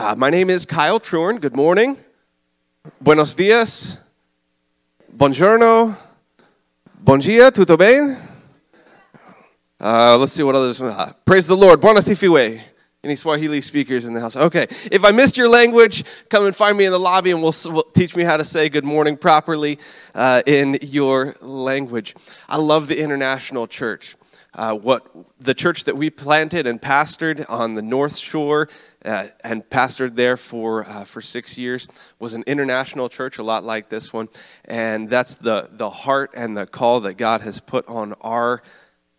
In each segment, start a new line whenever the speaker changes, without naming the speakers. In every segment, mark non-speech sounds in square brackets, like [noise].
Uh, my name is Kyle Truern. Good morning. Buenos dias. Buongiorno. Bon tutto bene? Uh, let's see what others. Uh, praise the Lord. Buona sifiwe. Any Swahili speakers in the house? Okay. If I missed your language, come and find me in the lobby and we'll, we'll teach me how to say good morning properly uh, in your language. I love the international church. Uh, what the church that we planted and pastored on the North Shore uh, and pastored there for uh, for six years was an international church, a lot like this one, and that's the the heart and the call that God has put on our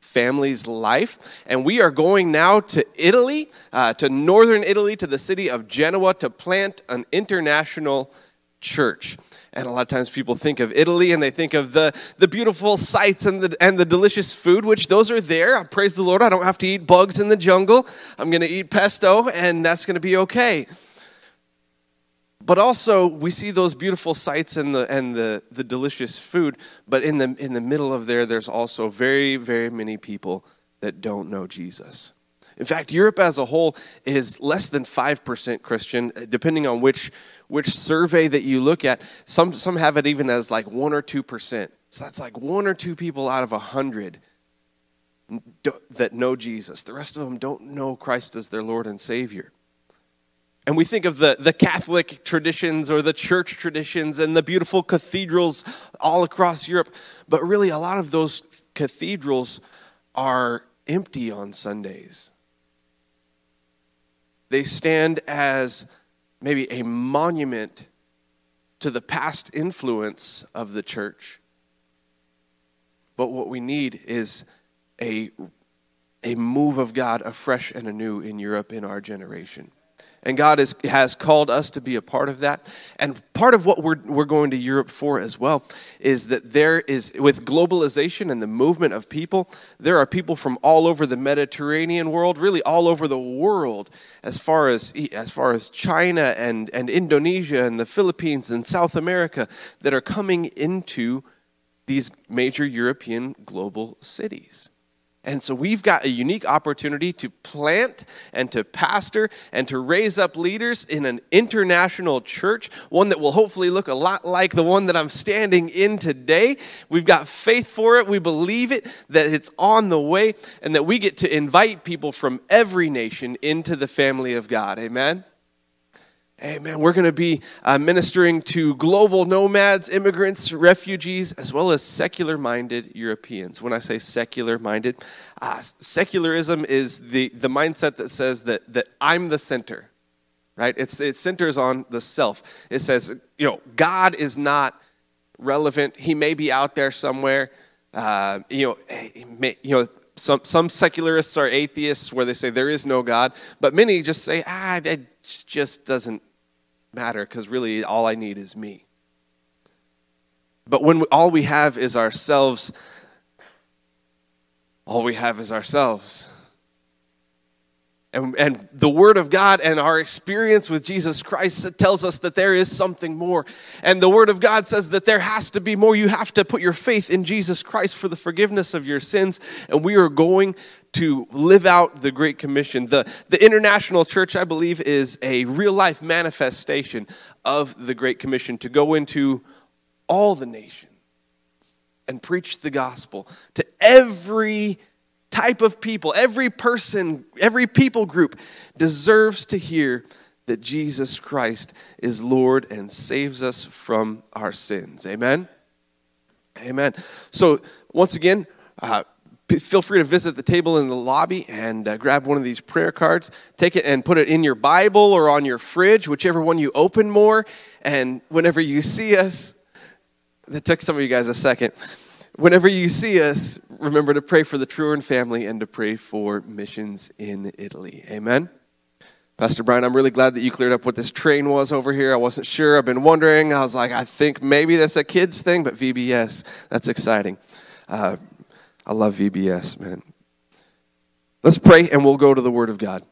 family's life. And we are going now to Italy, uh, to northern Italy, to the city of Genoa, to plant an international church. And a lot of times people think of Italy and they think of the, the beautiful sights and the, and the delicious food, which those are there. Praise the Lord. I don't have to eat bugs in the jungle. I'm going to eat pesto, and that's going to be okay. But also, we see those beautiful sights and the, and the, the delicious food. But in the, in the middle of there, there's also very, very many people that don't know Jesus. In fact, Europe as a whole is less than 5% Christian, uh, depending on which, which survey that you look at. Some, some have it even as like 1 or 2%. So that's like one or two people out of a 100 that know Jesus. The rest of them don't know Christ as their Lord and Savior. And we think of the, the Catholic traditions or the church traditions and the beautiful cathedrals all across Europe. But really, a lot of those cathedrals are empty on Sundays. They stand as maybe a monument to the past influence of the church. But what we need is a, a move of God afresh and anew in Europe in our generation. And God is, has called us to be a part of that. And part of what we're, we're going to Europe for as well is that there is, with globalization and the movement of people, there are people from all over the Mediterranean world, really all over the world, as far as, as, far as China and, and Indonesia and the Philippines and South America, that are coming into these major European global cities. And so we've got a unique opportunity to plant and to pastor and to raise up leaders in an international church, one that will hopefully look a lot like the one that I'm standing in today. We've got faith for it. We believe it, that it's on the way, and that we get to invite people from every nation into the family of God. Amen. Amen. We're going to be uh, ministering to global nomads, immigrants, refugees, as well as secular minded Europeans. When I say secular minded, uh, secularism is the, the mindset that says that, that I'm the center, right? It's, it centers on the self. It says, you know, God is not relevant. He may be out there somewhere. Uh, you know, may, you know, some, some secularists are atheists where they say there is no God, but many just say, ah, it just doesn't matter because really all I need is me. But when all we have is ourselves, all we have is ourselves. And, and the Word of God and our experience with Jesus Christ tells us that there is something more. And the Word of God says that there has to be more. You have to put your faith in Jesus Christ for the forgiveness of your sins. And we are going to live out the Great Commission. The, the International Church, I believe, is a real life manifestation of the Great Commission to go into all the nations and preach the gospel to every type of people, every person, every people group deserves to hear that Jesus Christ is Lord and saves us from our sins. Amen? Amen. So, once again, uh, feel free to visit the table in the lobby and uh, grab one of these prayer cards. Take it and put it in your Bible or on your fridge, whichever one you open more. And whenever you see us, that took some of you guys a second. Whenever you see us, remember to pray for the Truern family and to pray for missions in Italy. Amen. Pastor Brian, I'm really glad that you cleared up what this train was over here. I wasn't sure. I've been wondering. I was like, I think maybe that's a kids thing, but VBS, that's exciting. Uh, I love VBS, man. Let's pray and we'll go to the Word of God.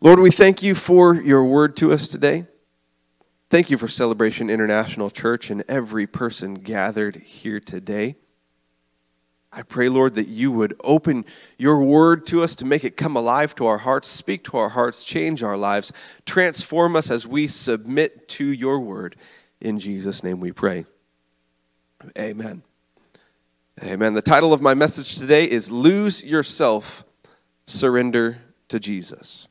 Lord, we thank you for your word to us today. Thank you for Celebration International Church and every person gathered here today. I pray, Lord, that you would open your word to us to make it come alive to our hearts, speak to our hearts, change our lives, transform us as we submit to your word. In Jesus' name we pray. Amen. Amen. The title of my message today is Lose Yourself, Surrender to Jesus.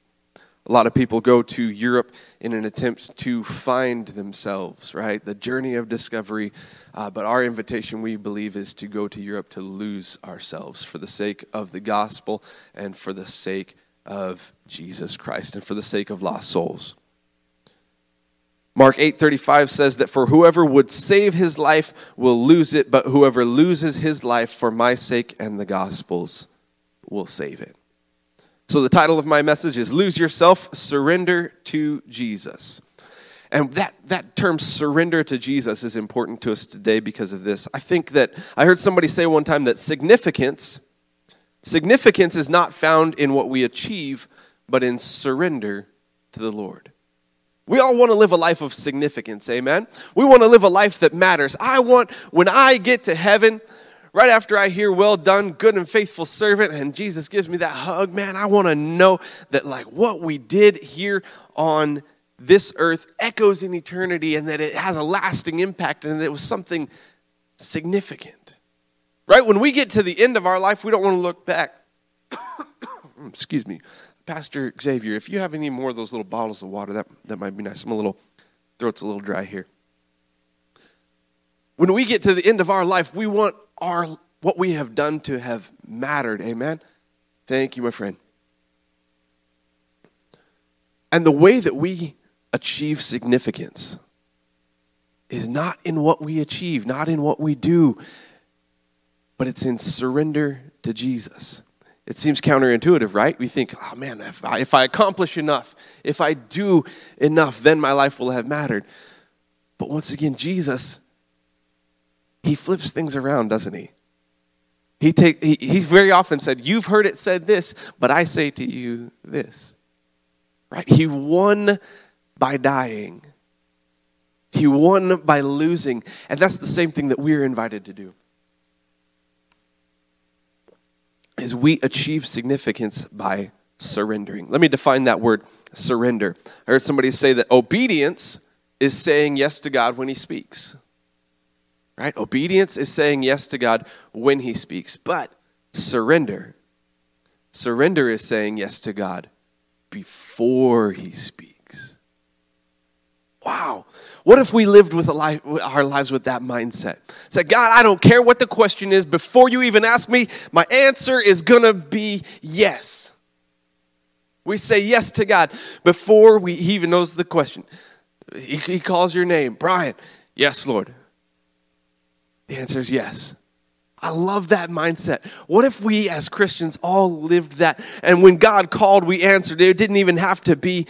A lot of people go to Europe in an attempt to find themselves, right? The journey of discovery. Uh, but our invitation, we believe, is to go to Europe to lose ourselves for the sake of the gospel and for the sake of Jesus Christ and for the sake of lost souls. Mark 8:35 says that for whoever would save his life will lose it, but whoever loses his life for my sake and the gospel's will save it. So, the title of my message is Lose Yourself, Surrender to Jesus. And that, that term surrender to Jesus is important to us today because of this. I think that I heard somebody say one time that significance, significance is not found in what we achieve, but in surrender to the Lord. We all want to live a life of significance, amen? We want to live a life that matters. I want, when I get to heaven, right after I hear, well done, good and faithful servant, and Jesus gives me that hug, man, I want to know that, like, what we did here on this earth echoes in eternity and that it has a lasting impact and that it was something significant. Right? When we get to the end of our life, we don't want to look back. [coughs] Excuse me. Pastor Xavier, if you have any more of those little bottles of water, that, that might be nice. My little throat's a little dry here. When we get to the end of our life, we want our what we have done to have mattered. Amen. Thank you, my friend. And the way that we achieve significance is not in what we achieve, not in what we do, but it's in surrender to Jesus. It seems counterintuitive, right? We think, oh man, if I, if I accomplish enough, if I do enough, then my life will have mattered. But once again, Jesus, he flips things around, doesn't he? He take, he, he's very often said, You've heard it said this, but I say to you this. Right? He won by dying, he won by losing. And that's the same thing that we're invited to do. Is we achieve significance by surrendering. Let me define that word surrender. I heard somebody say that obedience is saying yes to God when he speaks. Right? Obedience is saying yes to God when He speaks. But surrender, surrender is saying yes to God before He speaks. Wow. What if we lived with life, our lives with that mindset? Say, God, I don't care what the question is. Before you even ask me, my answer is going to be yes. We say yes to God before we, he even knows the question. He, he calls your name, Brian. Yes, Lord. The answer is yes. I love that mindset. What if we as Christians all lived that? And when God called, we answered. It didn't even have to be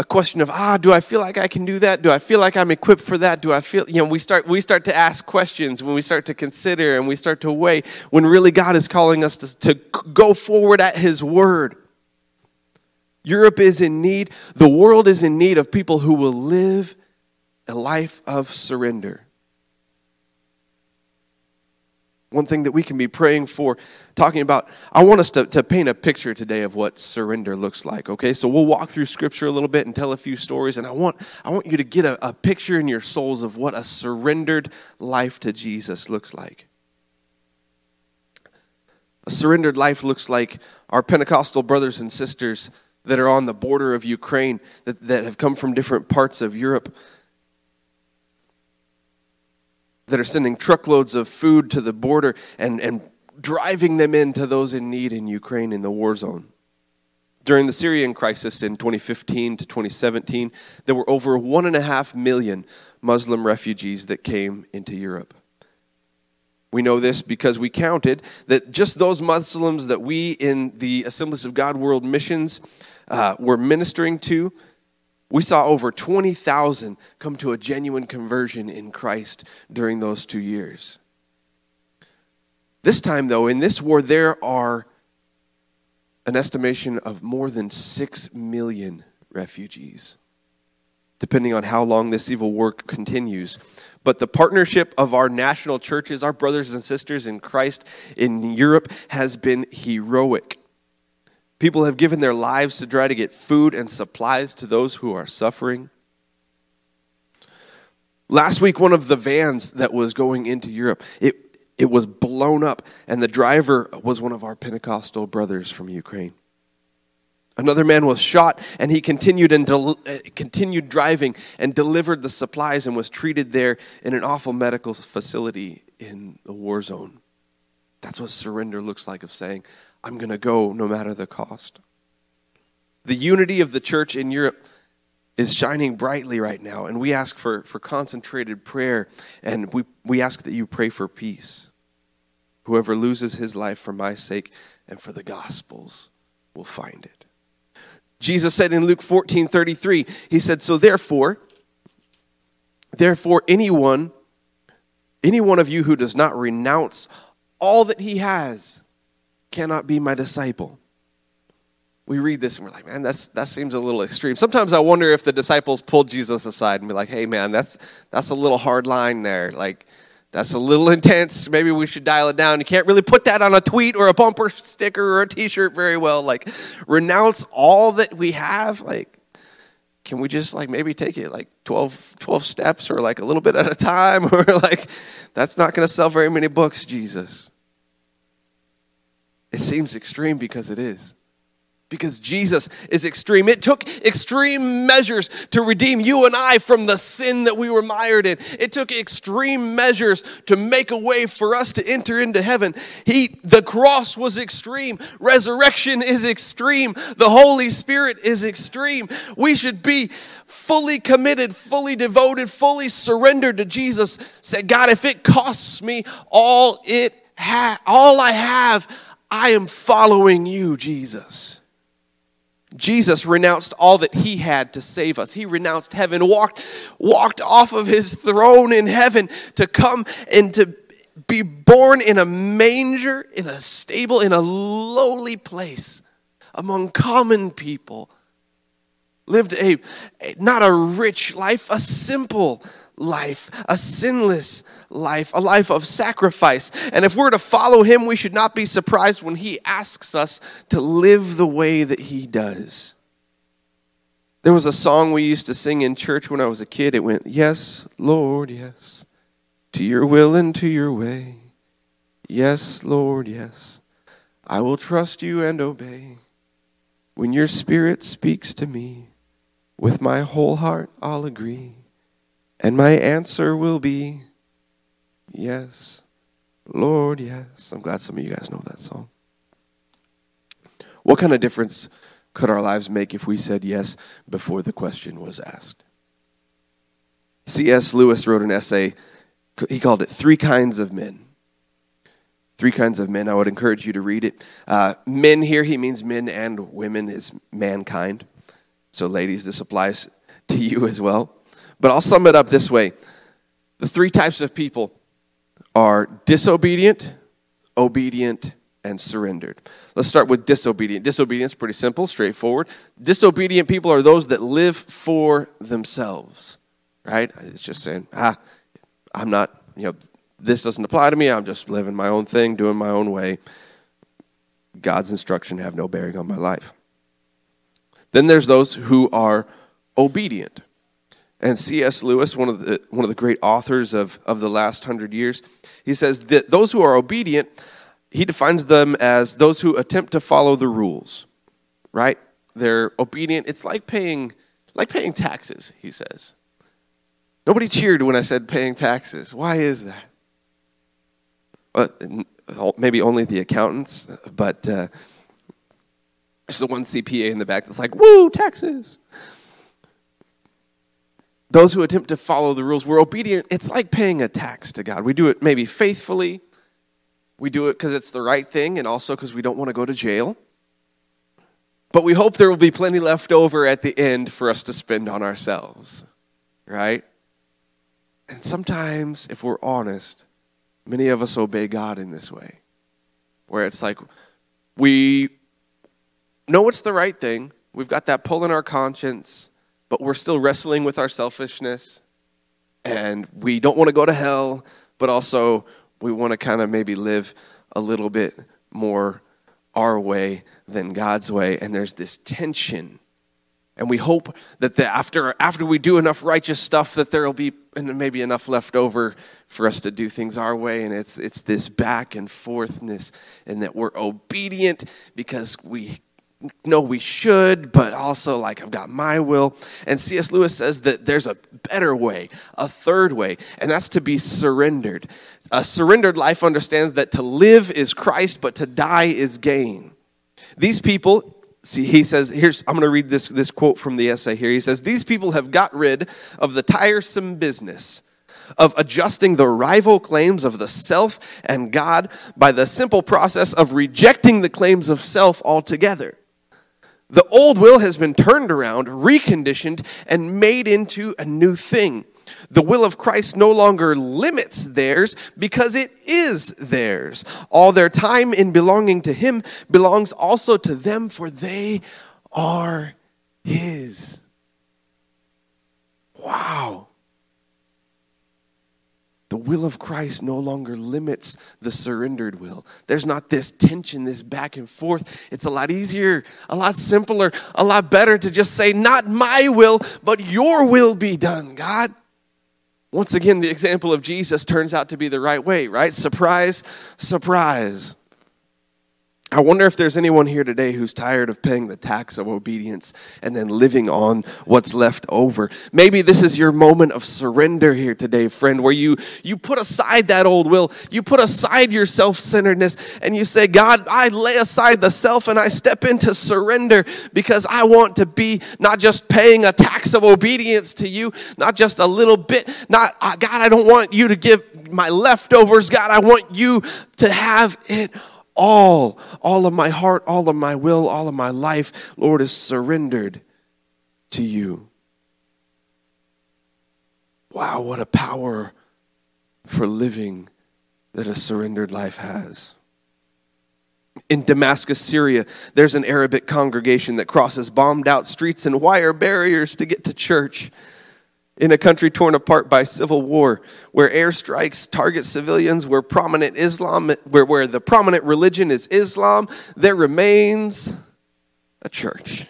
a question of, ah, do I feel like I can do that? Do I feel like I'm equipped for that? Do I feel, you know, we start, we start to ask questions when we start to consider and we start to weigh when really God is calling us to, to go forward at His word. Europe is in need, the world is in need of people who will live a life of surrender one thing that we can be praying for, talking about. I want us to, to paint a picture today of what surrender looks like, okay? So we'll walk through scripture a little bit and tell a few stories, and I want, I want you to get a, a picture in your souls of what a surrendered life to Jesus looks like. A surrendered life looks like our Pentecostal brothers and sisters that are on the border of Ukraine, that, that have come from different parts of Europe that are sending truckloads of food to the border and, and driving them into those in need in Ukraine in the war zone. During the Syrian crisis in 2015 to 2017, there were over one and a half million Muslim refugees that came into Europe. We know this because we counted that just those Muslims that we in the Assemblies of God World Missions uh, were ministering to we saw over 20,000 come to a genuine conversion in Christ during those two years. This time, though, in this war, there are an estimation of more than 6 million refugees. depending on how long this evil work continues. But the partnership of our national churches, our brothers and sisters in Christ in Europe, has been heroic. People have given their lives to try to get food and supplies to those who are suffering. Last week, one of the vans that was going into Europe, it, it was blown up, and the driver was one of our Pentecostal brothers from Ukraine. Another man was shot, and he continued and del- uh, continued driving and delivered the supplies and was treated there in an awful medical facility in the war zone. That's what surrender looks like of saying, I'm going to go no matter the cost. The unity of the church in Europe is shining brightly right now, and we ask for, for concentrated prayer, and we, we ask that you pray for peace. Whoever loses his life for my sake and for the gospel's will find it. Jesus said in Luke 14 33, He said, So therefore, therefore, anyone, any one of you who does not renounce all that he has cannot be my disciple. We read this and we're like, man, that's, that seems a little extreme. Sometimes I wonder if the disciples pulled Jesus aside and be like, hey, man, that's, that's a little hard line there. Like, that's a little [laughs] intense. Maybe we should dial it down. You can't really put that on a tweet or a bumper [laughs] sticker or a t shirt very well. Like, renounce all that we have. Like, can we just like maybe take it like 12, 12 steps or like a little bit at a time? [laughs] Or like, that's not going to sell very many books, Jesus. It seems extreme because it is because Jesus is extreme. It took extreme measures to redeem you and I from the sin that we were mired in. It took extreme measures to make a way for us to enter into heaven. He the cross was extreme. Resurrection is extreme. The Holy Spirit is extreme. We should be fully committed, fully devoted, fully surrendered to Jesus. Say, God, if it costs me all it ha- all I have, I am following you, Jesus. Jesus renounced all that he had to save us. He renounced heaven, walked, walked off of his throne in heaven to come and to be born in a manger, in a stable, in a lowly place among common people. Lived a, not a rich life, a simple life, a sinless life, a life of sacrifice. And if we're to follow him, we should not be surprised when he asks us to live the way that he does. There was a song we used to sing in church when I was a kid. It went, Yes, Lord, yes, to your will and to your way. Yes, Lord, yes, I will trust you and obey. When your spirit speaks to me, with my whole heart I'll agree. And my answer will be, Yes, Lord, yes. I'm glad some of you guys know that song. What kind of difference could our lives make if we said yes before the question was asked? C.S. Lewis wrote an essay, he called it Three Kinds of Men. Three kinds of men. I would encourage you to read it. Uh, men here, he means men and women, is mankind. So, ladies, this applies to you as well. But I'll sum it up this way the three types of people are disobedient, obedient, and surrendered. Let's start with disobedient. Disobedience pretty simple, straightforward. Disobedient people are those that live for themselves, right? It's just saying, ah, I'm not, you know, this doesn't apply to me. I'm just living my own thing, doing my own way. God's instruction have no bearing on my life. Then there's those who are obedient. And C.S. Lewis, one of the, one of the great authors of, of the last hundred years, he says that those who are obedient, he defines them as those who attempt to follow the rules, right? They're obedient. It's like paying, like paying taxes, he says. Nobody cheered when I said paying taxes. Why is that? Uh, maybe only the accountants, but uh, there's the one CPA in the back that's like, woo, taxes those who attempt to follow the rules, we're obedient. It's like paying a tax to God. We do it maybe faithfully. We do it because it's the right thing and also because we don't want to go to jail. But we hope there will be plenty left over at the end for us to spend on ourselves, right? And sometimes, if we're honest, many of us obey God in this way, where it's like we know it's the right thing, we've got that pull in our conscience, but we're still wrestling with our selfishness and we don't want to go to hell, but also we want to kind of maybe live a little bit more our way than God's way. And there's this tension. And we hope that the, after, after we do enough righteous stuff, that there will be maybe enough left over for us to do things our way. And it's, it's this back and forthness, and that we're obedient because we know we should, but also like I've got my will. And C.S. Lewis says that there's a better way, a third way, and that's to be surrendered. A surrendered life understands that to live is Christ, but to die is gain. These people, see, he says, here's, I'm going to read this, this quote from the essay here. He says, These people have got rid of the tiresome business of adjusting the rival claims of the self and God by the simple process of rejecting the claims of self altogether. The old will has been turned around, reconditioned, and made into a new thing. The will of Christ no longer limits theirs because it is theirs. All their time in belonging to Him belongs also to them, for they are His. Wow. The will of Christ no longer limits the surrendered will. There's not this tension, this back and forth. It's a lot easier, a lot simpler, a lot better to just say, Not my will, but your will be done, God. Once again, the example of Jesus turns out to be the right way, right? Surprise, surprise. I wonder if there's anyone here today who's tired of paying the tax of obedience and then living on what's left over. Maybe this is your moment of surrender here today, friend, where you, you put aside that old will, you put aside your self centeredness, and you say, God, I lay aside the self and I step into surrender because I want to be not just paying a tax of obedience to you, not just a little bit, not, uh, God, I don't want you to give my leftovers, God, I want you to have it all, all of my heart, all of my will, all of my life, Lord, is surrendered to you. Wow, what a power for living that a surrendered life has. In Damascus, Syria, there's an Arabic congregation that crosses bombed out streets and wire barriers to get to church in a country torn apart by civil war, where airstrikes target civilians, where prominent Islam, where, where the prominent religion is Islam, there remains a church.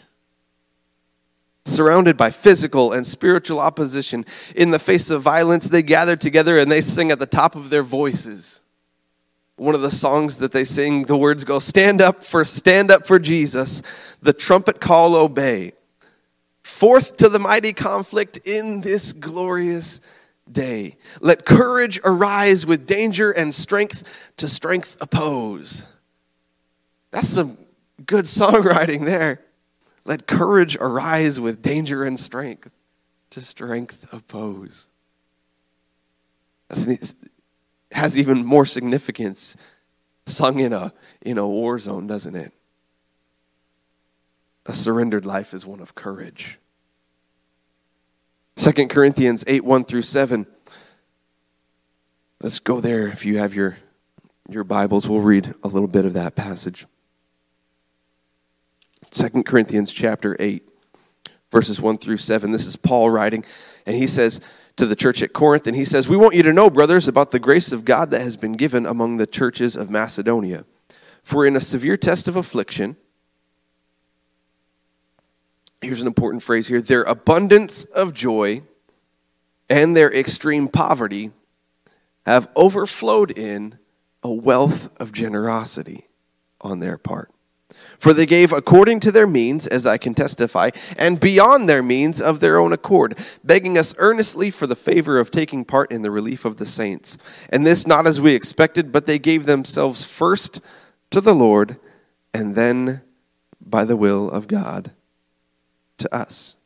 Surrounded by physical and spiritual opposition, in the face of violence, they gather together and they sing at the top of their voices. One of the songs that they sing, the words go, Stand up for, stand up for Jesus, the trumpet call obey forth to the mighty conflict in this glorious day. Let courage arise with danger and strength to strength oppose. That's some good songwriting there. Let courage arise with danger and strength to strength oppose. That has even more significance sung in a, in a war zone, doesn't it? A surrendered life is one of courage. 2 Corinthians 8 1 through 7. Let's go there if you have your, your Bibles. We'll read a little bit of that passage. 2 Corinthians chapter 8, verses 1 through 7. This is Paul writing, and he says to the church at Corinth, and he says, We want you to know, brothers, about the grace of God that has been given among the churches of Macedonia. For in a severe test of affliction, here's an important phrase here their abundance of joy and their extreme poverty have overflowed in a wealth of generosity on their part. For they gave according to their means, as I can testify, and beyond their means of their own accord, begging us earnestly for the favor of taking part in the relief of the saints. And this not as we expected, but they gave themselves first to the Lord, and then by the will of God to us.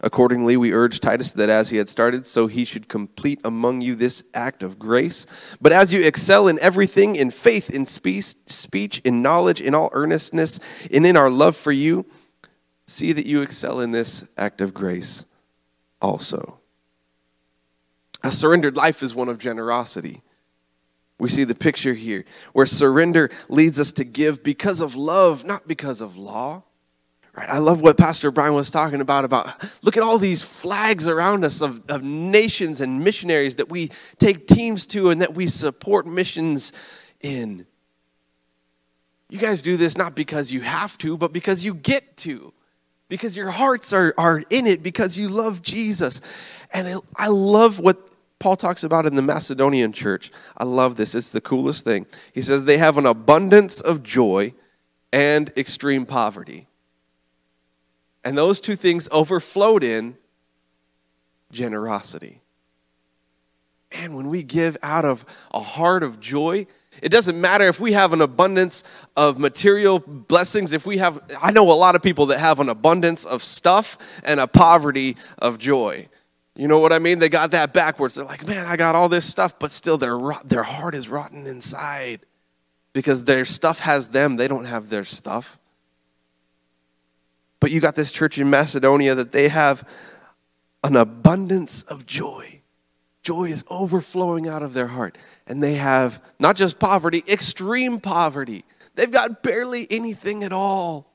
Accordingly, we urge Titus that as he had started, so he should complete among you this act of grace. But as you excel in everything, in faith, in speech, speech, in knowledge, in all earnestness, and in our love for you, see that you excel in this act of grace also. A surrendered life is one of generosity. We see the picture here where surrender leads us to give because of love, not because of law Right? I love what Pastor Brian was talking about about look at all these flags around us of, of nations and missionaries that we take teams to and that we support missions in. You guys do this not because you have to, but because you get to. Because your hearts are, are in it, because you love Jesus. And I, I love what Paul talks about in the Macedonian church. I love this. It's the coolest thing. He says they have an abundance of joy and extreme poverty. And those two things overflowed in generosity. And when we give out of a heart of joy, it doesn't matter if we have an abundance of material blessings, if we have, I know a lot of people that have an abundance of stuff and a poverty of joy. You know what I mean? They got that backwards. They're like, man, I got all this stuff, but still their, their heart is rotten inside because their stuff has them. They don't have their stuff. But you got this church in Macedonia that they have an abundance of joy. Joy is overflowing out of their heart. And they have not just poverty, extreme poverty. They've got barely anything at all.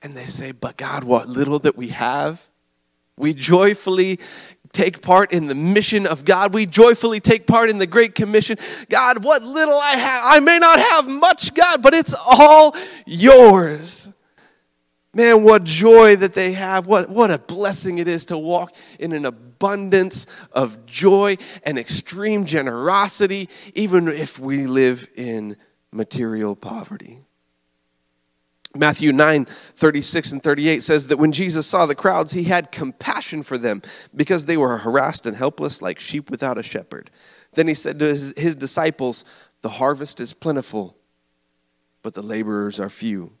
And they say, But God, what little that we have, we joyfully take part in the mission of God. We joyfully take part in the Great Commission. God, what little I have, I may not have much, God, but it's all yours. Man, what joy that they have. What, what a blessing it is to walk in an abundance of joy and extreme generosity, even if we live in material poverty. Matthew 9, 36 and 38 says that when Jesus saw the crowds, he had compassion for them because they were harassed and helpless like sheep without a shepherd. Then he said to his, his disciples, The harvest is plentiful, but the laborers are few.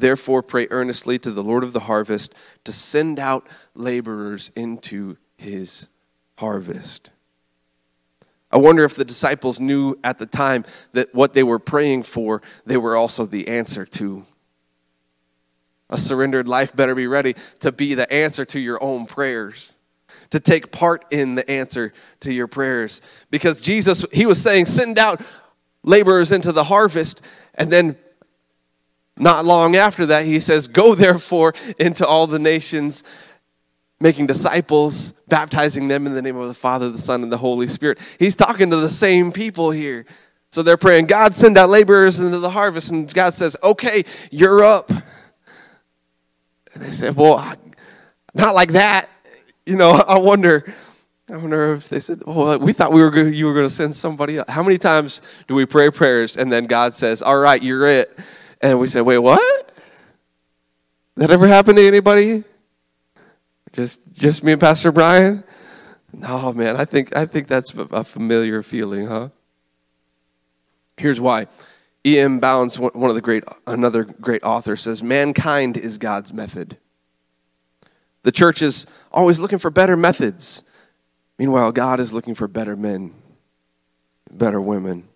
Therefore, pray earnestly to the Lord of the harvest to send out laborers into his harvest. I wonder if the disciples knew at the time that what they were praying for, they were also the answer to. A surrendered life better be ready to be the answer to your own prayers, to take part in the answer to your prayers. Because Jesus, he was saying, send out laborers into the harvest. And then not long after that, he says, Go therefore into all the nations making disciples, baptizing them in the name of the Father, the Son, and the Holy Spirit. He's talking to the same people here. So they're praying, God, send out laborers into the harvest. And God says, Okay, you're up. And they said, Well, not like that. You know, [laughs] I wonder. I wonder if they said, "Oh, we thought we were good, you were going to send somebody." Else. How many times do we pray prayers and then God says, "All right, you're it," and we said, "Wait, what?" That ever happened to anybody? Just just me and Pastor Brian? No, man, I think I think that's a familiar feeling, huh? Here's why. E.M. Bounds, one of the great another great author, says mankind is God's method. The church is always looking for better methods. Meanwhile, God is looking for better men, better women.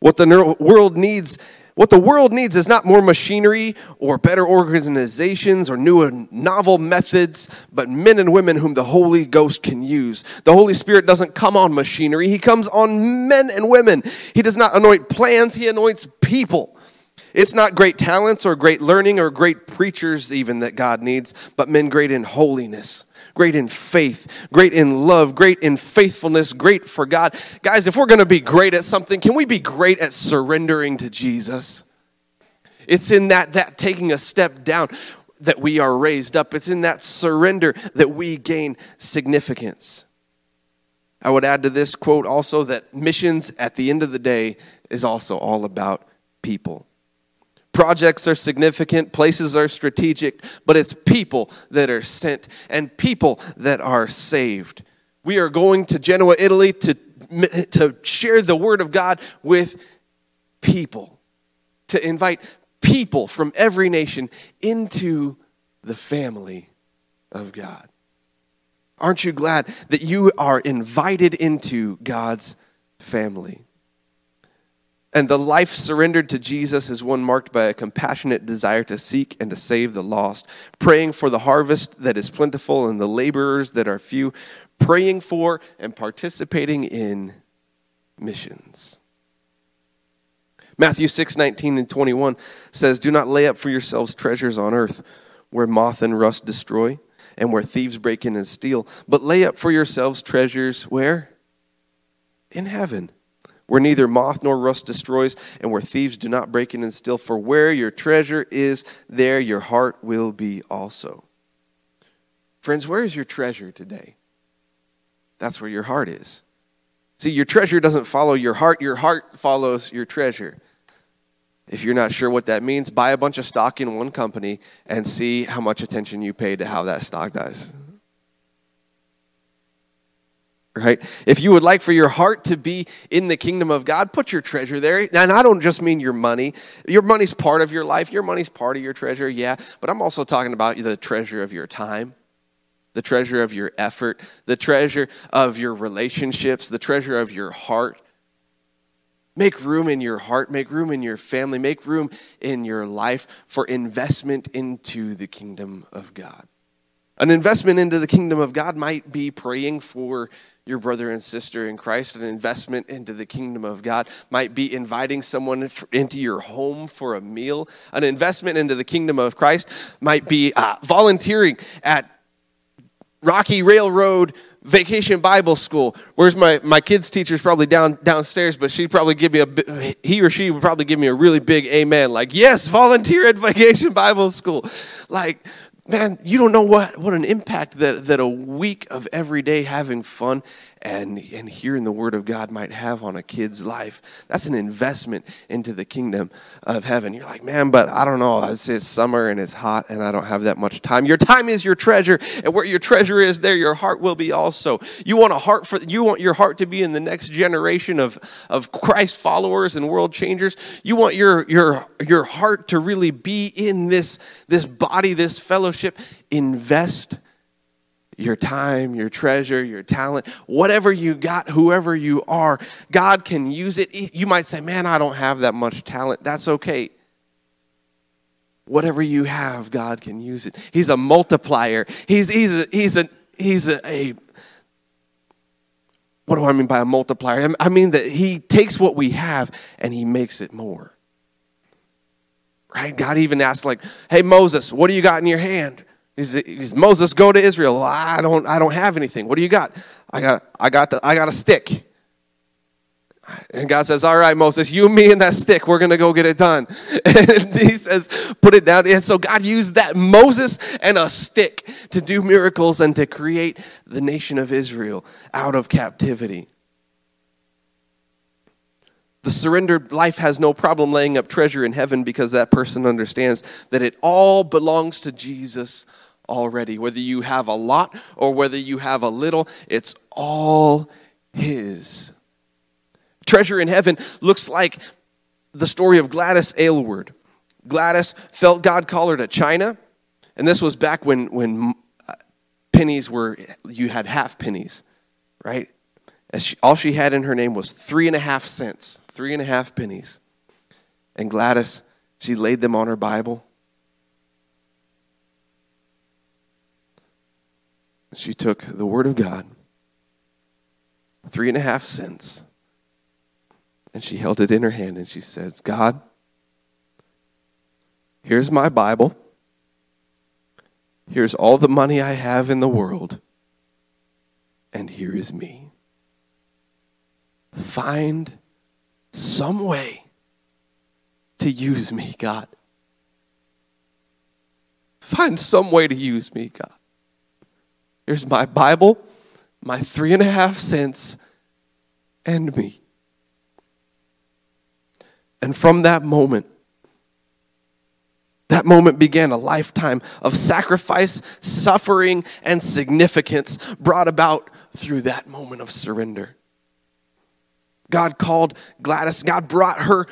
What the world needs what the world needs is not more machinery or better organizations or new and novel methods, but men and women whom the Holy Ghost can use. The Holy Spirit doesn't come on machinery, He comes on men and women. He does not anoint plans, He anoints people. It's not great talents or great learning or great preachers, even that God needs, but men great in holiness, great in faith, great in love, great in faithfulness, great for God. Guys, if we're going to be great at something, can we be great at surrendering to Jesus? It's in that, that taking a step down that we are raised up. It's in that surrender that we gain significance. I would add to this quote also that missions at the end of the day is also all about people. Projects are significant, places are strategic, but it's people that are sent and people that are saved. We are going to Genoa, Italy to, to share the word of God with people, to invite people from every nation into the family of God. Aren't you glad that you are invited into God's family? And the life surrendered to Jesus is one marked by a compassionate desire to seek and to save the lost, praying for the harvest that is plentiful and the laborers that are few, praying for and participating in missions. Matthew 6, 19 and 21 says, Do not lay up for yourselves treasures on earth where moth and rust destroy and where thieves break in and steal, but lay up for yourselves treasures where? In heaven, where neither moth nor rust destroys and where thieves do not break in and steal. For where your treasure is, there your heart will be also. Friends, where is your treasure today? That's where your heart is. See, your treasure doesn't follow your heart, your heart follows your treasure. If you're not sure what that means, buy a bunch of stock in one company and see how much attention you pay to how that stock does. Right? If you would like for your heart to be in the kingdom of God, put your treasure there. And I don't just mean your money. Your money's part of your life, your money's part of your treasure, yeah. But I'm also talking about the treasure of your time the treasure of your effort, the treasure of your relationships, the treasure of your heart. Make room in your heart, make room in your family, make room in your life for investment into the kingdom of God. An investment into the kingdom of God might be praying for your brother and sister in Christ. An investment into the kingdom of God might be inviting someone into your home for a meal. An investment into the kingdom of Christ might be uh, volunteering at Rocky Railroad Vacation Bible School. Where's my, my kids' teacher's probably down downstairs, but she'd probably give me a he or she would probably give me a really big amen, like yes, volunteer at Vacation Bible School. Like man, you don't know what, what an impact that, that a week of every day having fun and, and hearing the word of God might have on a kid's life. That's an investment into the kingdom of heaven. You're like, man, but I don't know. It's, it's summer and it's hot and I don't have that much time. Your time is your treasure, and where your treasure is, there your heart will be also. You want a heart for you want your heart to be in the next generation of, of Christ followers and world changers. You want your your your heart to really be in this, this body, this fellowship. Invest your time, your treasure, your talent, whatever you got, whoever you are, God can use it. You might say, Man, I don't have that much talent. That's okay. Whatever you have, God can use it. He's a multiplier. He's, he's, a, he's, a, he's a, a what do I mean by a multiplier? I mean that He takes what we have and He makes it more. Right? God even asked, like, hey, Moses, what do you got in your hand? He's, Moses, go to Israel. I don't, I don't have anything. What do you got? I got, I got, the, I got a stick. And God says, All right, Moses, you, me, and that stick, we're going to go get it done. [laughs] And he says, Put it down. And so God used that Moses and a stick to do miracles and to create the nation of Israel out of captivity. The surrendered life has no problem laying up treasure in heaven because that person understands that it all belongs to Jesus already. Whether you have a lot or whether you have a little, it's all His. Treasure in heaven looks like the story of Gladys Aylward. Gladys felt God call her to China, and this was back when, when uh, pennies were, you had half pennies, right? She, all she had in her name was three and a half cents, three and a half pennies. And Gladys, she laid them on her Bible she took the Word of God, three and a half cents, and she held it in her hand and she says, God, here's my Bible. Here's all the money I have in the world. And here is me. Find some way to use me, God. Find some way to use me, God. Here's my Bible, my three and a half cents, and me. And from that moment, that moment began a lifetime of sacrifice, suffering, and significance brought about through that moment of surrender. God called Gladys, God brought her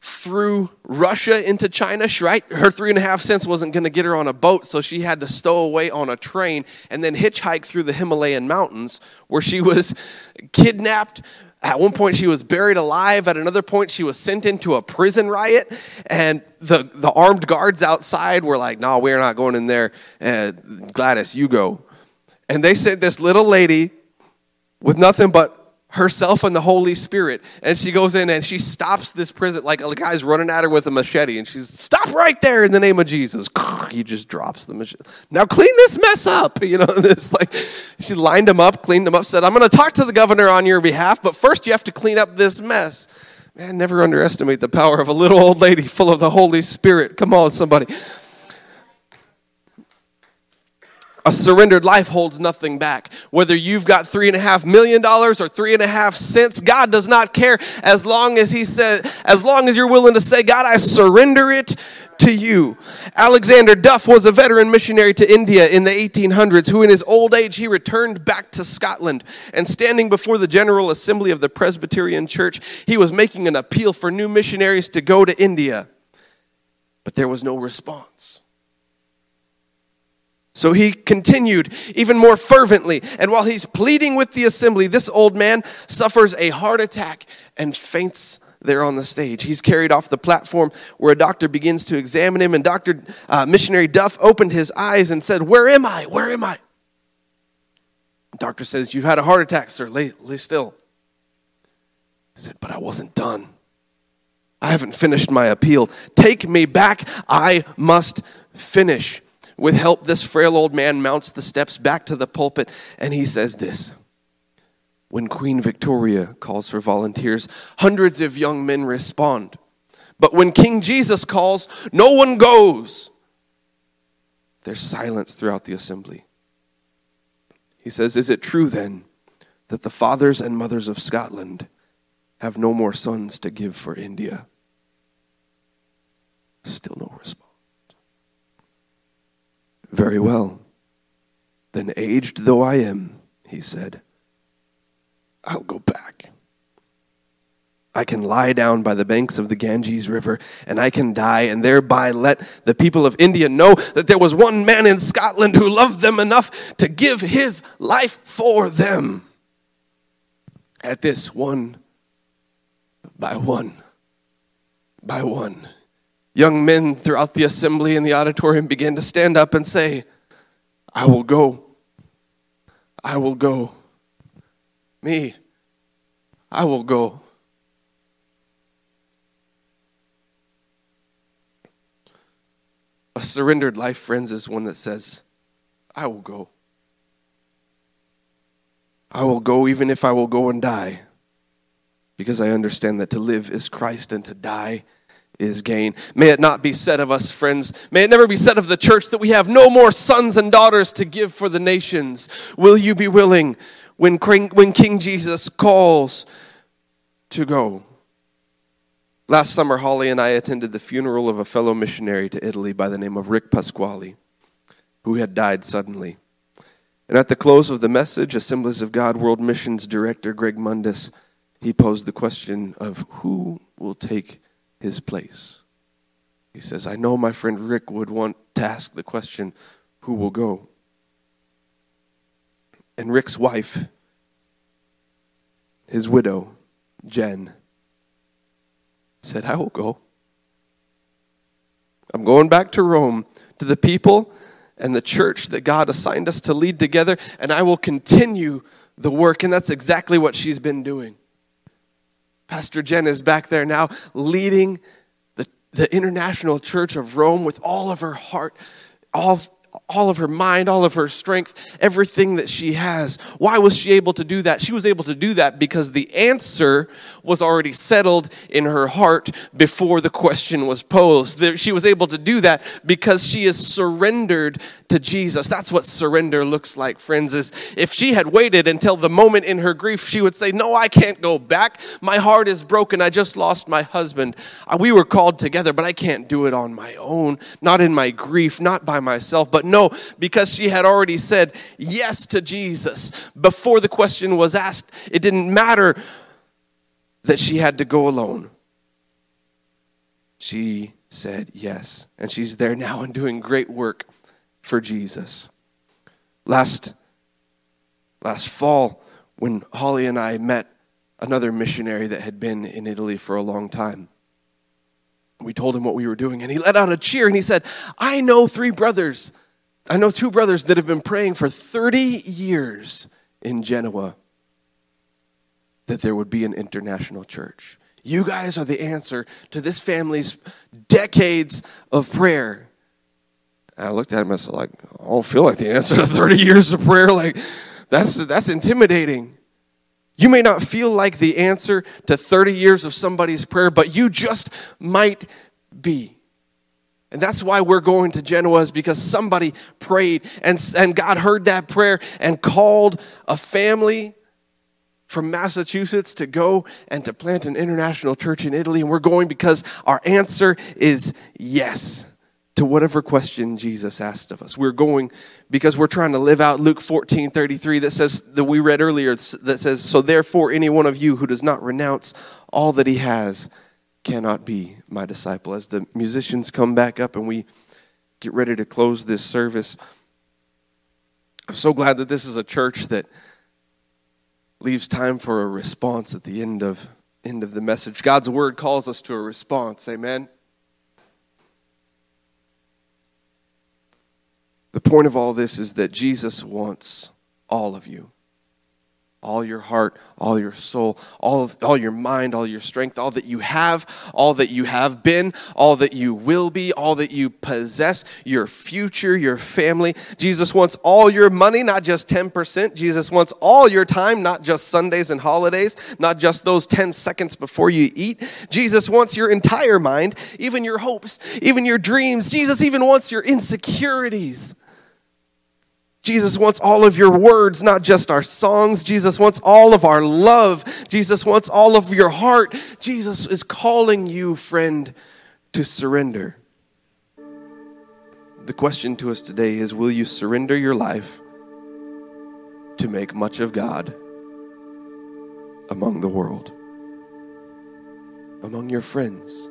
through Russia into China, right? Her three and a half cents wasn't going to get her on a boat, so she had to stow away on a train and then hitchhike through the Himalayan mountains where she was [laughs] kidnapped. At one point, she was buried alive. At another point, she was sent into a prison riot. And the, the armed guards outside were like, No, we're not going in there. Uh, Gladys, you go. And they sent this little lady with nothing but herself and the Holy Spirit. And she goes in and she stops this prison, like a guy's running at her with a machete, and she's, Stop right there in the name of Jesus. [sighs] He just drops the machete. Now clean this mess up. [laughs] You know, [laughs] this like she lined him up, cleaned him up, said, I'm gonna talk to the governor on your behalf, but first you have to clean up this mess. Man, never underestimate the power of a little old lady full of the Holy Spirit. Come on, somebody. A surrendered life holds nothing back. Whether you've got three and a half million dollars or three and a half cents, God does not care as long as He said, as long as you're willing to say, God, I surrender it to you. Alexander Duff was a veteran missionary to India in the 1800s who, in his old age, he returned back to Scotland. And standing before the General Assembly of the Presbyterian Church, he was making an appeal for new missionaries to go to India. But there was no response. So he continued even more fervently. And while he's pleading with the assembly, this old man suffers a heart attack and faints there on the stage. He's carried off the platform where a doctor begins to examine him. And Dr. Uh, Missionary Duff opened his eyes and said, Where am I? Where am I? The doctor says, You've had a heart attack, sir. Lay, lay still. He said, But I wasn't done. I haven't finished my appeal. Take me back. I must finish. With help, this frail old man mounts the steps back to the pulpit and he says this When Queen Victoria calls for volunteers, hundreds of young men respond. But when King Jesus calls, no one goes. There's silence throughout the assembly. He says, Is it true then that the fathers and mothers of Scotland have no more sons to give for India? Still no response. Very well. Then, aged though I am, he said, I'll go back. I can lie down by the banks of the Ganges River and I can die, and thereby let the people of India know that there was one man in Scotland who loved them enough to give his life for them. At this, one by one, by one, young men throughout the assembly and the auditorium began to stand up and say, I will go. I will go. Me, I will go. A surrendered life, friends, is one that says, I will go. I will go even if I will go and die, because I understand that to live is Christ and to die is gain. May it not be said of us, friends. May it never be said of the church that we have no more sons and daughters to give for the nations. Will you be willing when King, Jesus calls to go? Last summer, Holly and I attended the funeral of a fellow missionary to Italy by the name of Rick Pasquale, who had died suddenly. And at the close of the message, Assemblies of God World Missions Director Greg Mundis, he posed the question of who will take his place. He says, I know my friend Rick would want to ask the question, who will go? And Rick's wife, his widow, Jen, said, I will go. I'm going back to Rome to the people and the church that God assigned us to lead together, and I will continue the work. And that's exactly what she's been doing. Pastor Jen is back there now leading the, the International Church of Rome with all of her heart, all all of her mind, all of her strength, everything that she has. Why was she able to do that? She was able to do that because the answer was already settled in her heart before the question was posed. She was able to do that because she is surrendered to Jesus. That's what surrender looks like, friends. Is if she had waited until the moment in her grief, she would say, No, I can't go back. My heart is broken. I just lost my husband. Uh, we were called together, but I can't do it on my own, not in my grief, not by myself. But but no, because she had already said yes to Jesus before the question was asked, it didn't matter that she had to go alone. She said yes. And she's there now and doing great work for Jesus. Last, last fall, when Holly and I met another missionary that had been in Italy for a long time, we told him what we were doing, and he let out a cheer and he said, I know three brothers I know two brothers that have been praying for 30 years in Genoa. that there would be an international church. You guys are the answer to this family's decades of prayer. I looked at him and was like, I don't feel like the answer to 30 years of prayer. Like, that's, that's intimidating. You may not feel like the answer to 30 years of somebody's prayer, but you just might be. And that's why we're going to Genoa, is because somebody prayed and, and God heard that prayer and called a family from Massachusetts to go and to plant an international church in Italy. And we're going because our answer is yes to whatever question Jesus asked of us. We're going because we're trying to live out Luke 14 33 that says, that we read earlier, that says, So therefore, any one of you who does not renounce all that he has cannot be my disciple. As the musicians come back up and we get ready to close this service, I'm so glad that this is a church that leaves time for a response at the end of end of the message. God's word calls us to a response. Amen. The point of all this is that Jesus wants all of you all your heart, all your soul, all, of, all your mind, all your strength, all that you have, all that you have been, all that you will be, all that you possess, your future, your family. Jesus wants all your money, not just 10%. Jesus wants all your time, not just Sundays and holidays, not just those 10 seconds before you eat. Jesus wants your entire mind, even your hopes, even your dreams. Jesus even wants your insecurities. Jesus wants all of your words, not just our songs. Jesus wants all of our love. Jesus wants all of your heart. Jesus is calling you, friend, to surrender. The question to us today is Will you surrender your life to make much of God among the world, among your friends,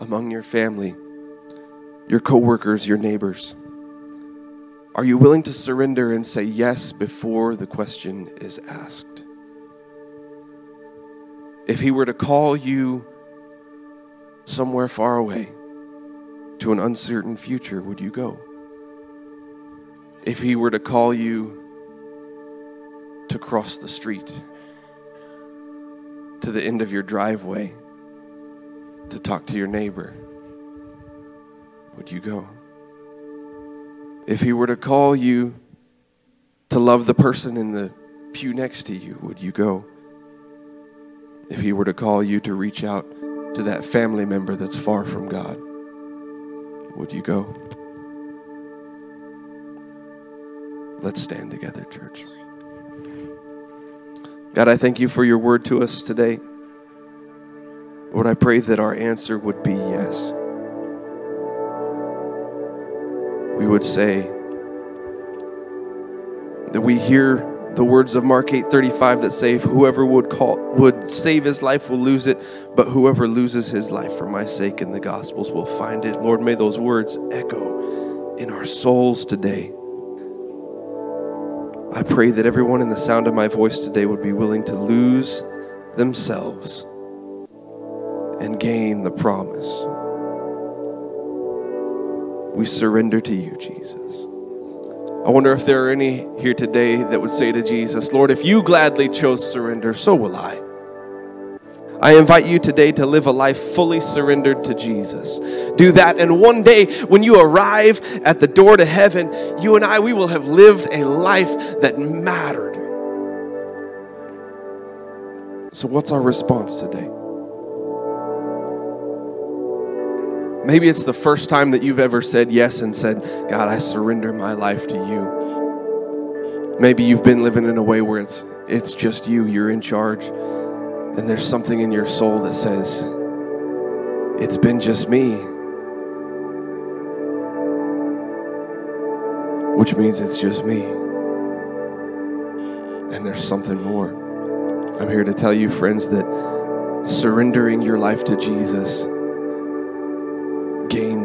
among your family, your coworkers, your neighbors? Are you willing to surrender and say yes before the question is asked? If he were to call you somewhere far away to an uncertain future, would you go? If he were to call you to cross the street, to the end of your driveway, to talk to your neighbor, would you go? If he were to call you to love the person in the pew next to you, would you go? If he were to call you to reach out to that family member that's far from God, would you go? Let's stand together, church. God, I thank you for your word to us today. Lord, I pray that our answer would be yes. We would say that we hear the words of Mark 8:35 that say whoever would call would save his life will lose it but whoever loses his life for my sake in the gospels will find it. Lord may those words echo in our souls today. I pray that everyone in the sound of my voice today would be willing to lose themselves and gain the promise we surrender to you, Jesus. I wonder if there are any here today that would say to Jesus, Lord, if you gladly chose surrender, so will I. I invite you today to live a life fully surrendered to Jesus. Do that, and one day when you arrive at the door to heaven, you and I, we will have lived a life that mattered. So, what's our response today? Maybe it's the first time that you've ever said yes and said, God, I surrender my life to you. Maybe you've been living in a way where it's, it's just you, you're in charge, and there's something in your soul that says, It's been just me. Which means it's just me. And there's something more. I'm here to tell you, friends, that surrendering your life to Jesus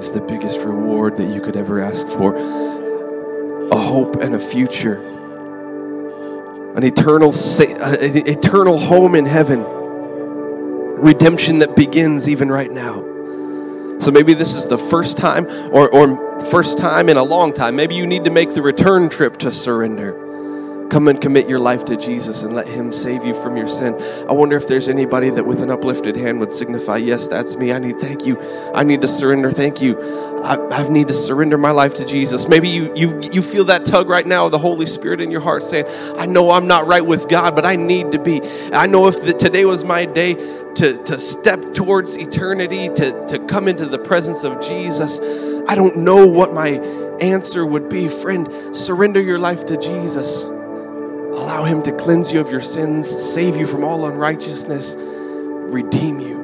gains the biggest reward that you could ever ask for a hope and a future, an eternal, an eternal home in heaven, redemption that begins even right now. So maybe this is the first time or, or first time in a long time. Maybe you need to make the return trip to surrender. Come and commit your life to Jesus and let Him save you from your sin. I wonder if there's anybody that with an uplifted hand would signify, Yes, that's me. I need, thank you. I need to surrender. Thank you. I, I need to surrender my life to Jesus. Maybe you, you, you feel that tug right now of the Holy Spirit in your heart saying, I know I'm not right with God, but I need to be. I know if the, today was my day to, to step towards eternity, to, to come into the presence of Jesus, I don't know what my answer would be. Friend, surrender your life to Jesus. Allow Him to cleanse you of your sins, save you from all unrighteousness, redeem you.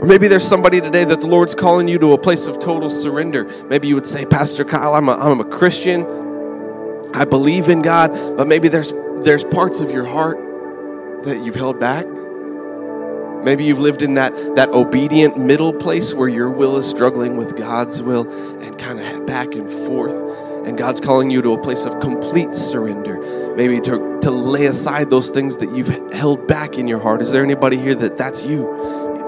Or maybe there's somebody today that the Lord's calling you to a place of total surrender. Maybe you would say, Pastor Kyle, I'm a, I'm a Christian. I believe in God, but maybe there's, there's parts of your heart that you've held back. Maybe you've lived in that, that obedient middle place where your will is struggling with God's will and kind of back and forth. And God's calling you to a place of complete surrender. Maybe to, to lay aside those things that you've held back in your heart. Is there anybody here that that's you?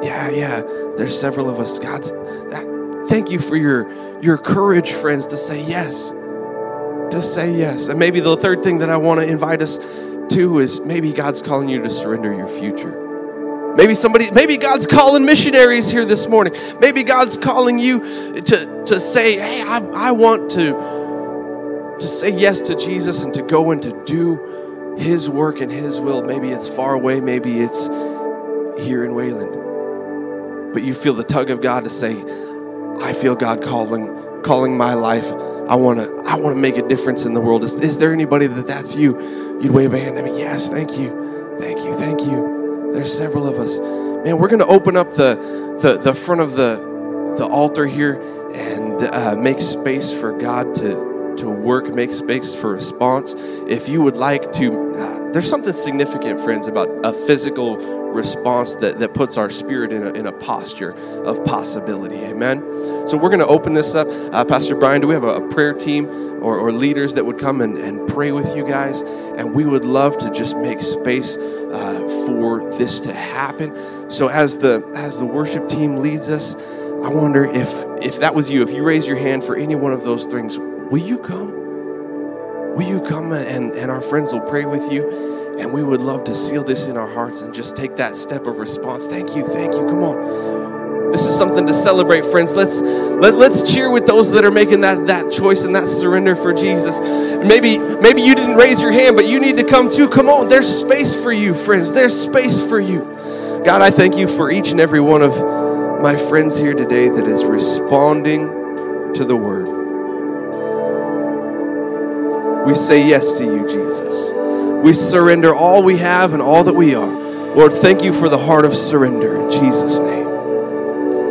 Yeah, yeah. There's several of us. God's that, thank you for your your courage, friends, to say yes. To say yes. And maybe the third thing that I want to invite us to is maybe God's calling you to surrender your future. Maybe somebody, maybe God's calling missionaries here this morning. Maybe God's calling you to, to say, hey, I, I want to, to say yes to Jesus and to go and to do his work and his will. Maybe it's far away, maybe it's here in Wayland but you feel the tug of God to say, I feel God calling calling my life. I want to I want to make a difference in the world. Is, is there anybody that that's you? You'd wave a hand at me. Yes, thank you. Thank you. Thank you. There's several of us. Man, we're going to open up the, the the front of the the altar here and uh, make space for God to to work, make space for response. If you would like to, uh, there's something significant, friends, about a physical response that, that puts our spirit in a, in a posture of possibility. Amen. So we're going to open this up. Uh, Pastor Brian, do we have a, a prayer team or, or, leaders that would come and, and pray with you guys? And we would love to just make space uh, for this to happen. So as the as the worship team leads us, I wonder if if that was you, if you raise your hand for any one of those things, will you come? Will you come and, and our friends will pray with you? And we would love to seal this in our hearts and just take that step of response. Thank you, thank you. Come on. This is something to celebrate, friends. Let's let, let's cheer with those that are making that, that choice and that surrender for Jesus. Maybe maybe you didn't raise your hand, but you need to come too. Come on, there's space for you, friends. There's space for you. God, I thank you for each and every one of my friends here today that is responding to the word. We say yes to you, Jesus. We surrender all we have and all that we are. Lord, thank you for the heart of surrender in Jesus' name.